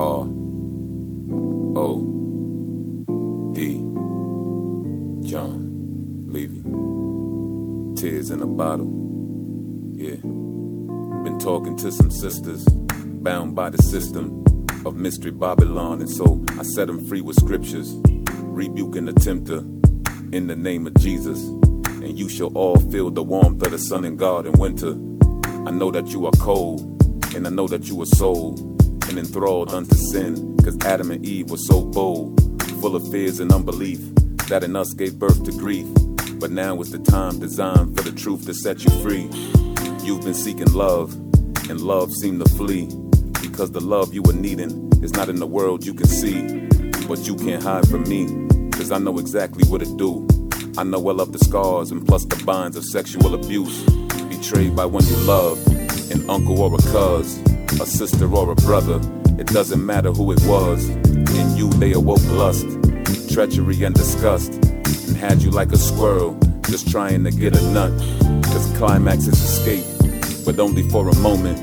R O D John Levy. Tears in a bottle. Yeah. Been talking to some sisters bound by the system of mystery Babylon, and so I set them free with scriptures, rebuking the tempter in the name of Jesus. And you shall all feel the warmth of the sun and God in winter. I know that you are cold, and I know that you are sold and enthralled unto sin, cause Adam and Eve were so bold, full of fears and unbelief, that in us gave birth to grief. But now is the time designed for the truth to set you free. You've been seeking love, and love seemed to flee, because the love you were needing is not in the world you can see. But you can't hide from me, cause I know exactly what it do. I know well of the scars and plus the binds of sexual abuse, betrayed by one you loved, an uncle or a cuz, a sister or a brother. It doesn't matter who it was. In you they awoke lust, treachery and disgust, and had you like a squirrel, just trying to get a nut. Cause climax is escape, but only for a moment.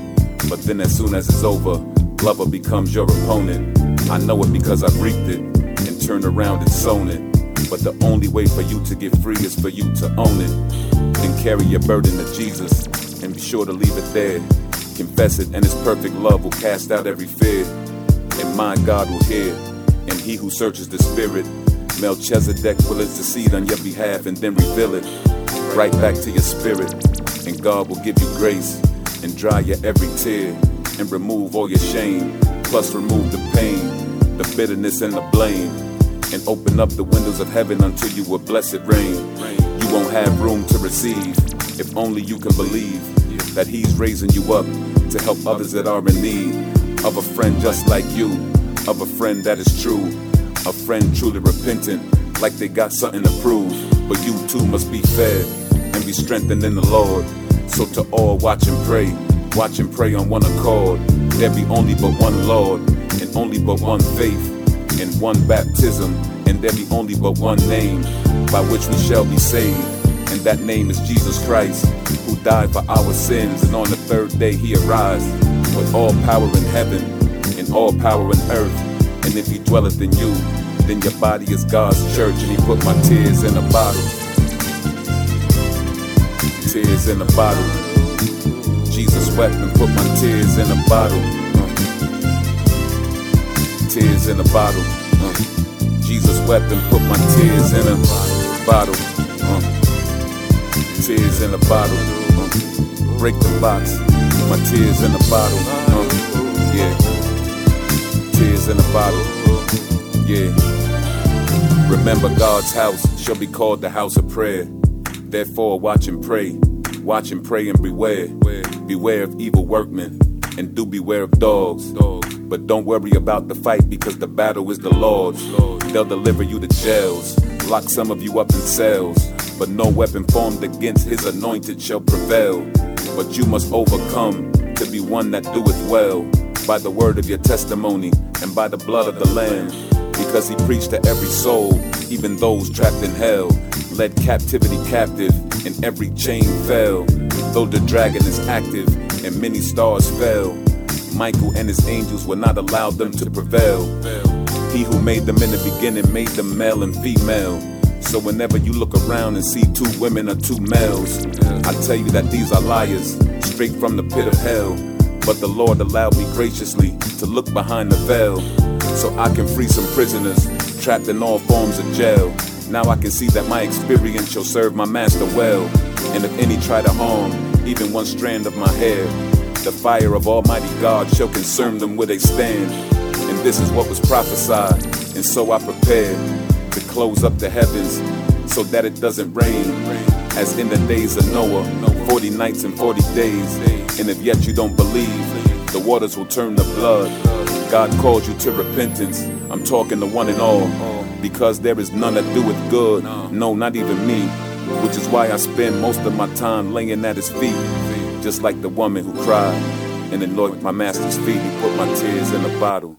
But then as soon as it's over, lover becomes your opponent. I know it because I've reaped it and turned around and sown it. But the only way for you to get free is for you to own it. and carry your burden to Jesus and be sure to leave it there. Confess it, and His perfect love will cast out every fear. And my God will hear, and He who searches the Spirit, Melchizedek will intercede on your behalf and then reveal it right back to your spirit. And God will give you grace and dry your every tear and remove all your shame, plus remove the pain, the bitterness, and the blame and open up the windows of heaven until you a blessed rain. You won't have room to receive if only you can believe that He's raising you up to help others that are in need of a friend just like you, of a friend that is true, a friend truly repentant, like they got something to prove. But you too must be fed and be strengthened in the Lord. So to all watch and pray, watch and pray on one accord. There be only but one Lord, and only but one faith and one baptism, and there be only but one name by which we shall be saved, and that name is Jesus Christ, who died for our sins, and on the third day he arose with all power in heaven and all power in earth. And if he dwelleth in you, then your body is God's church, and he put my tears in a bottle. Tears in a bottle. Jesus wept and put my tears in a bottle. Tears in a bottle. Jesus wept and put my tears in a bottle. Tears in a bottle. Break the box. My tears in a bottle. Yeah. Tears in a bottle. Yeah. Remember God's house shall be called the house of prayer. Therefore, watch and pray. Watch and pray and beware. Beware of evil workmen and do beware of dogs. But don't worry about the fight because the battle is the Lord's. They'll deliver you to jails, lock some of you up in cells. But no weapon formed against his anointed shall prevail. But you must overcome to be one that doeth well by the word of your testimony and by the blood of the Lamb. Because he preached to every soul, even those trapped in hell, led captivity captive, and every chain fell. Though the dragon is active and many stars fell, Michael and his angels will not allow them to prevail. He who made them in the beginning made them male and female. So whenever you look around and see two women or two males, I tell you that these are liars, straight from the pit of hell. But the Lord allowed me graciously to look behind the veil, so I can free some prisoners trapped in all forms of jail. Now I can see that my experience shall serve my master well. And if any try to harm even one strand of my hair, the fire of Almighty God shall consume them where they stand. And this is what was prophesied, and so I prepared to close up the heavens so that it doesn't rain. As in the days of Noah, 40 nights and 40 days. And if yet you don't believe, the waters will turn to blood. God called you to repentance. I'm talking to one and all. Because there is none that doeth good. No, not even me. Which is why I spend most of my time laying at his feet. Just like the woman who cried and anointed my master's feet. He put my tears in a bottle.